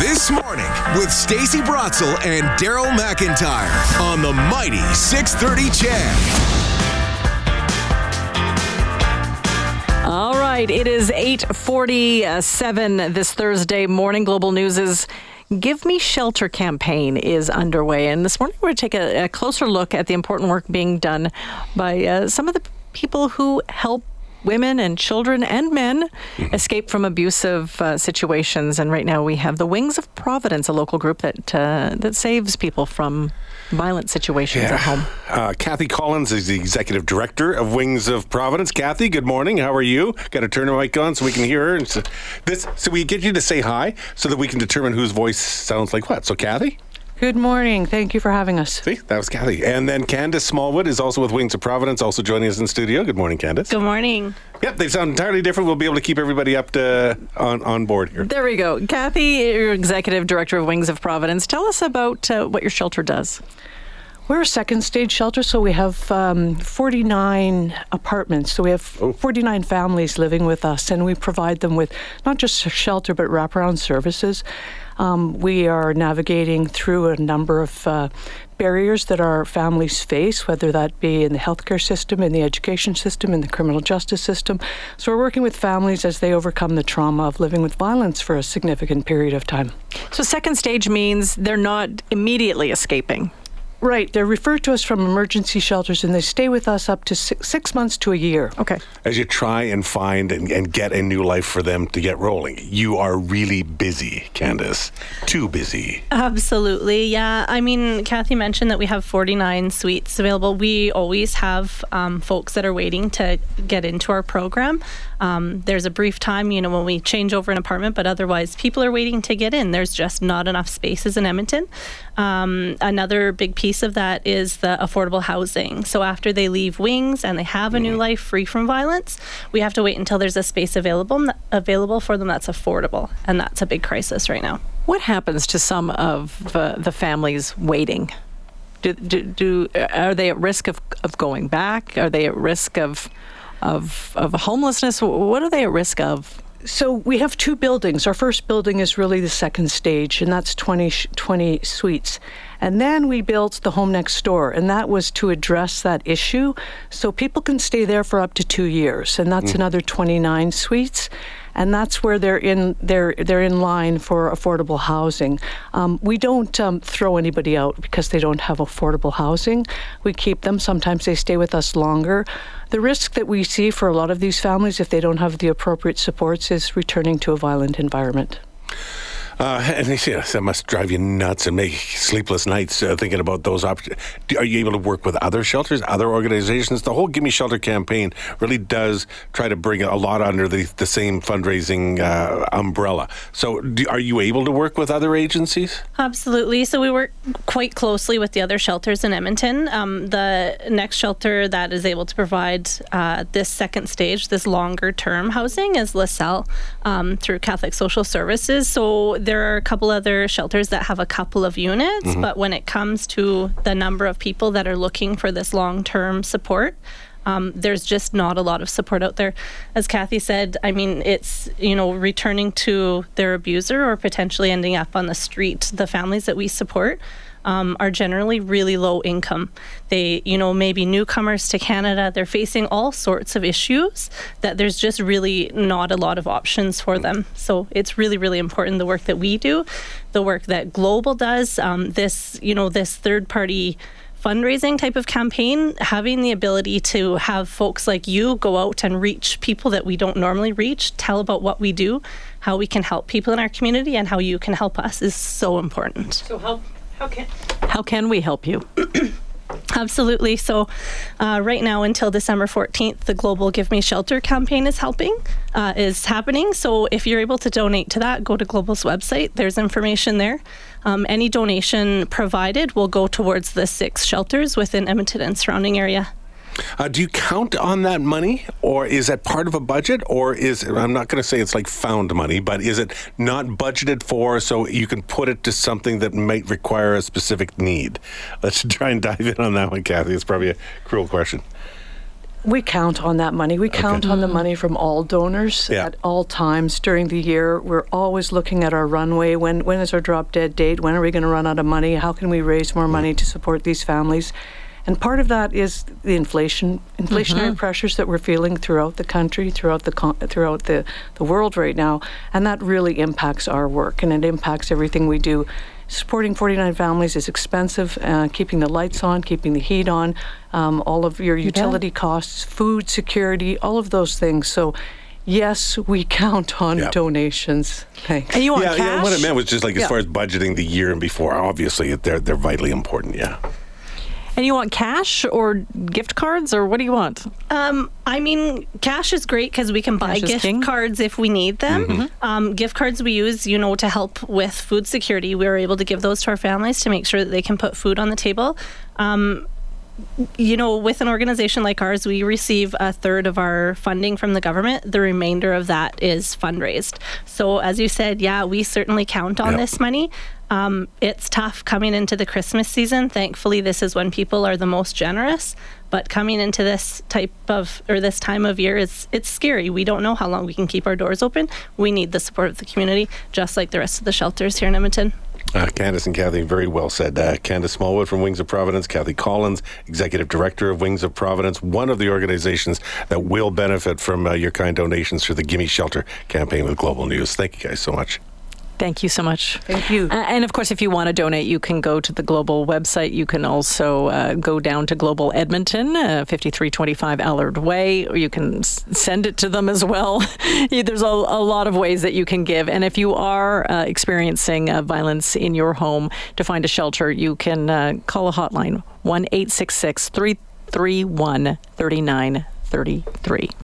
This morning with Stacey Brotzel and Daryl McIntyre on the mighty 630 CHED. All right, it is 8:47 this Thursday morning. Global News is Give Me Shelter campaign is underway, and this morning we're going to take a, a closer look at the important work being done by uh, some of the people who help women and children and men mm-hmm. escape from abusive uh, situations. And right now we have the Wings of Providence, a local group that uh, that saves people from violent situations yeah. at home. Uh, Kathy Collins is the executive director of Wings of Providence. Kathy, good morning. How are you? Got to turn the mic on so we can hear her. And so, this, so we get you to say hi so that we can determine whose voice sounds like what. So, Kathy. Good morning. Thank you for having us. See, that was Kathy. And then Candace Smallwood is also with Wings of Providence, also joining us in studio. Good morning, Candace. Good morning. Yep, they sound entirely different. We'll be able to keep everybody up to on, on board here. There we go. Kathy, you're executive director of Wings of Providence. Tell us about uh, what your shelter does. We're a second stage shelter, so we have um, 49 apartments. So we have oh. 49 families living with us, and we provide them with not just shelter but wraparound services. Um, we are navigating through a number of uh, barriers that our families face, whether that be in the healthcare system, in the education system, in the criminal justice system. So we're working with families as they overcome the trauma of living with violence for a significant period of time. So, second stage means they're not immediately escaping. Right. They're referred to us from emergency shelters and they stay with us up to six, six months to a year. Okay. As you try and find and, and, get a new life for them to get rolling, you are really busy, Candace. Too busy. Absolutely. Yeah. I mean, Kathy mentioned that we have 49 suites available. We always have um, folks that are waiting to get into our program. Um, there's a brief time, you know, when we change over an apartment, but otherwise, people are waiting to get in. There's just not enough spaces in Edmonton. Um, another big piece of that is the affordable housing. So after they leave Wings and they have a new mm-hmm. life free from violence, we have to wait until there's a space available available for them that's affordable, and that's a big crisis right now. What happens to some of uh, the families waiting? Do, do, do, are they at risk of, of going back? Are they at risk of of, of homelessness? What are they at risk of? So we have two buildings. Our first building is really the second stage, and that's 20, 20 suites. And then we built the home next door, and that was to address that issue. So people can stay there for up to two years, and that's mm. another 29 suites and that's where they're in they're they're in line for affordable housing. Um, we don't um, throw anybody out because they don't have affordable housing. We keep them. Sometimes they stay with us longer. The risk that we see for a lot of these families, if they don't have the appropriate supports, is returning to a violent environment. Uh, and you know, that must drive you nuts and make sleepless nights uh, thinking about those options. Are you able to work with other shelters, other organizations? The whole Give Me Shelter campaign really does try to bring a lot under the, the same fundraising uh, umbrella. So, do, are you able to work with other agencies? Absolutely. So, we work quite closely with the other shelters in Edmonton. Um, the next shelter that is able to provide uh, this second stage, this longer term housing, is LaSalle um, through Catholic Social Services. So, there are a couple other shelters that have a couple of units, mm-hmm. but when it comes to the number of people that are looking for this long term support, um, there's just not a lot of support out there. As Kathy said, I mean, it's, you know, returning to their abuser or potentially ending up on the street, the families that we support um, are generally really low income. They, you know, maybe newcomers to Canada. They're facing all sorts of issues that there's just really not a lot of options for them. So it's really, really important the work that we do, the work that Global does. Um, this, you know, this third party fundraising type of campaign, having the ability to have folks like you go out and reach people that we don't normally reach, tell about what we do, how we can help people in our community, and how you can help us is so important. So help how can how can we help you? Absolutely. So, uh, right now until December 14th, the Global Give Me Shelter campaign is helping, uh, is happening. So, if you're able to donate to that, go to Global's website. There's information there. Um, any donation provided will go towards the six shelters within Edmonton and surrounding area. Uh, do you count on that money, or is that part of a budget, or is I'm not going to say it's like found money, but is it not budgeted for so you can put it to something that might require a specific need? Let's try and dive in on that one, Kathy. It's probably a cruel question. We count on that money. We count on the money from all donors Yeah. at all times during the year. We're always looking at our runway. When when is our drop dead date? When are we going to run out of money? How can we raise more money to support these families? And part of that is the inflation, inflationary pressures that we're feeling throughout the country, throughout the throughout the, the world right now, and that really impacts our work and it impacts everything we do. Supporting 49 families is expensive. Uh, keeping the lights on, keeping the heat on, um, all of your utility costs, food security, all of those things. So, yes, we count on Yeah. donations. Thanks. And you want yeah, cash? yeah, what I meant was just like as far as budgeting the year and before, obviously they're they're vitally important. Yeah. And you want cash or gift cards or what do you want? Um, I mean, cash is great because we can buy Cash gift cards if we need them. Um, gift cards we use, you know, to help with food security. We are able to give those to our families to make sure that they can put food on the table. Um, you know, with an organization like ours, we receive a third of our funding from the government. The remainder of that is fundraised. So, as you said, yeah, we certainly count on Yep. this money. Um, it's tough coming into the Christmas season. Thankfully, this is when people are the most generous. But coming into this type of or this time of year, is it's scary. We don't know how long we can keep our doors open. We need the support of the community, just like the rest of the shelters here in Edmonton. Uh, Candace and Kathy, very well said. Uh, Candace Smallwood from Wings of Providence, Kathy Collins, Executive Director of Wings of Providence, one of the organizations that will benefit from uh, your kind donations through the Gimme Shelter campaign with Global News. Thank you guys so much. Thank you so much. Thank you. Uh, and of course, if you want to donate, you can go to the Global website. You can also uh, go down to Global Edmonton, uh, 5325 Allard Way, or you can s- send it to them as well. There's a, a lot of ways that you can give. And if you are uh, experiencing uh, violence in your home, to find a shelter, you can uh, call a hotline 1 866 331 3933.